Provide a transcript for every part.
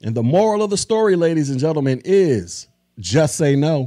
And the moral of the story, ladies and gentlemen, is just say no.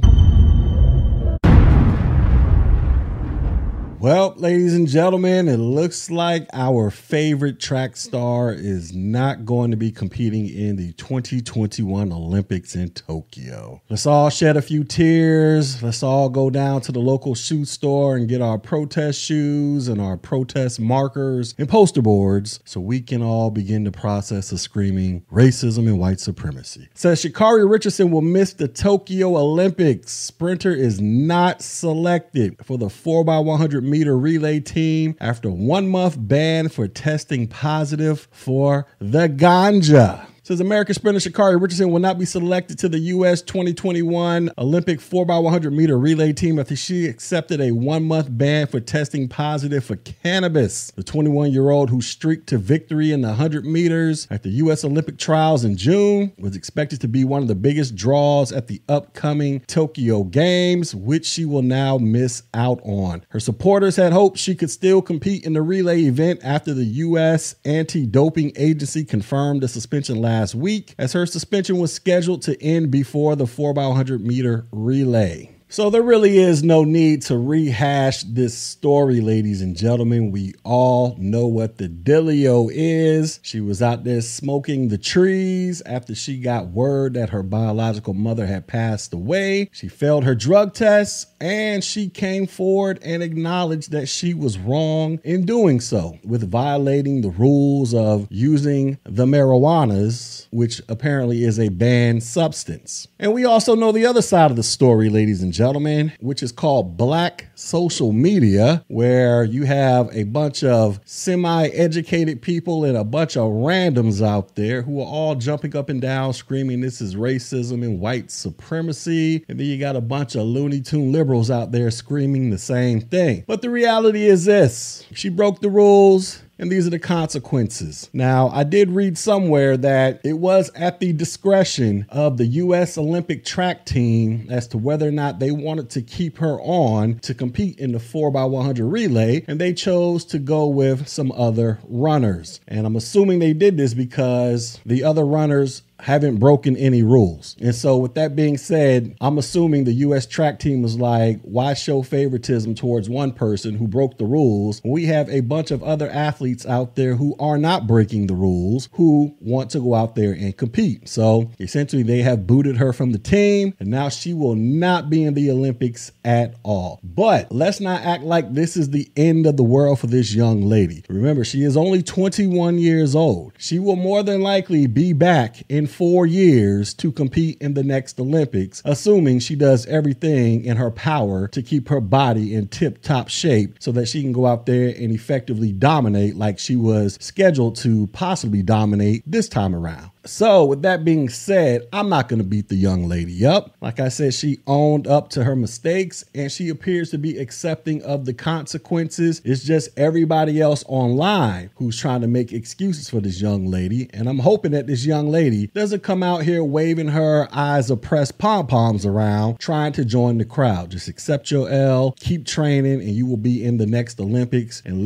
Well, ladies and gentlemen, it looks like our favorite track star is not going to be competing in the 2021 Olympics in Tokyo. Let's all shed a few tears. Let's all go down to the local shoe store and get our protest shoes and our protest markers and poster boards so we can all begin the process of screaming racism and white supremacy. Says Sha'Carri Richardson will miss the Tokyo Olympics. Sprinter is not selected for the 4x100 meter relay team after one month ban for testing positive for the ganja. Says American sprinter Sha'Carri Richardson will not be selected to the U.S. 2021 Olympic 4x100 meter relay team after she accepted a one month ban for testing positive for cannabis. The 21 year old who streaked to victory in the 100 meters at the U.S. Olympic trials in June was expected to be one of the biggest draws at the upcoming Tokyo Games, which she will now miss out on. Her supporters had hoped she could still compete in the relay event after the U.S. anti doping agency confirmed the suspension last last week, as her suspension was scheduled to end before the 4x100 meter relay. So there really is no need to rehash this story, ladies and gentlemen. We all know what the dealio is. She was out there smoking the trees after she got word that her biological mother had passed away. She failed her drug tests and she came forward and acknowledged that she was wrong in doing so with violating the rules of using the marijuanas, which apparently is a banned substance. And we also know the other side of the story, ladies and gentlemen gentlemen, which is called Black Social Media, where you have a bunch of semi educated people and a bunch of randoms out there who are all jumping up and down screaming this is racism and white supremacy. And then you got a bunch of Looney Tune liberals out there screaming the same thing. But the reality is this she broke the rules and these are the consequences. Now, I did read somewhere that it was at the discretion of the U.S. Olympic track team as to whether or not they wanted to keep her on to compete in the 4x100 relay, and they chose to go with some other runners. And I'm assuming they did this because the other runners haven't broken any rules. And so, with that being said, I'm assuming the U.S. track team was like, why show favoritism towards one person who broke the rules? We have a bunch of other athletes out there who are not breaking the rules, who want to go out there and compete. So, essentially, they have booted her from the team, and now she will not be in the Olympics at all. But let's not act like this is the end of the world for this young lady. Remember, she is only 21 years old. She will more than likely be back in four years to compete in the next Olympics, assuming she does everything in her power to keep her body in tip top shape so that she can go out there and effectively dominate like she was scheduled to possibly dominate this time around. So, with that being said, I'm not going to beat the young lady up. Like I said, she owned up to her mistakes and she appears to be accepting of the consequences. It's just everybody else online who's trying to make excuses for this young lady. And I'm hoping that this young lady doesn't come out here waving her eyes oppressed pom poms around, trying to join the crowd. Just accept your L, keep training, and you will be in the next Olympics and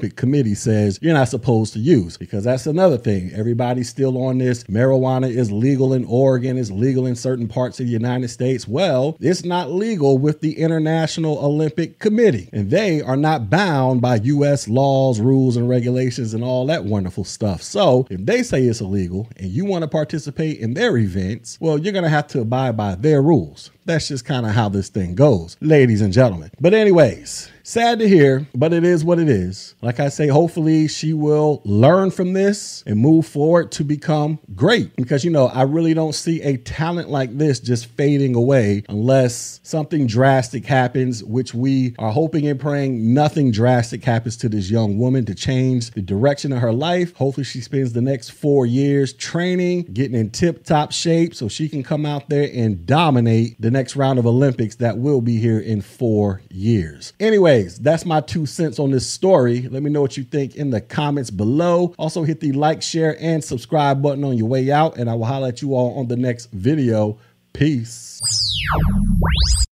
Olympic Committee says you're not supposed to use because that's another thing. Everybody's still on this. Marijuana is legal in Oregon, it's legal in certain parts of the United States. Well, it's not legal with the International Olympic Committee, and they are not bound by U.S. laws, rules, and regulations and all that wonderful stuff. So if they say it's illegal and you want to participate in their events, well, you're going to have to abide by their rules. That's just kind of how this thing goes, ladies and gentlemen. But, anyways, sad to hear, but it is what it is. Like I say, hopefully she will learn from this and move forward to become great. Because, you know, I really don't see a talent like this just fading away unless something drastic happens, which we are hoping and praying nothing drastic happens to this young woman to change the direction of her life. Hopefully, she spends the next four years training, getting in tip top shape so she can come out there and dominate the next round of Olympics that will be here in four years. Anyways, that's my two cents on this story. Let me know what you think in the comments below. Also, hit the like, share, and subscribe button on your way out, and I will holler at you all on the next video. Peace.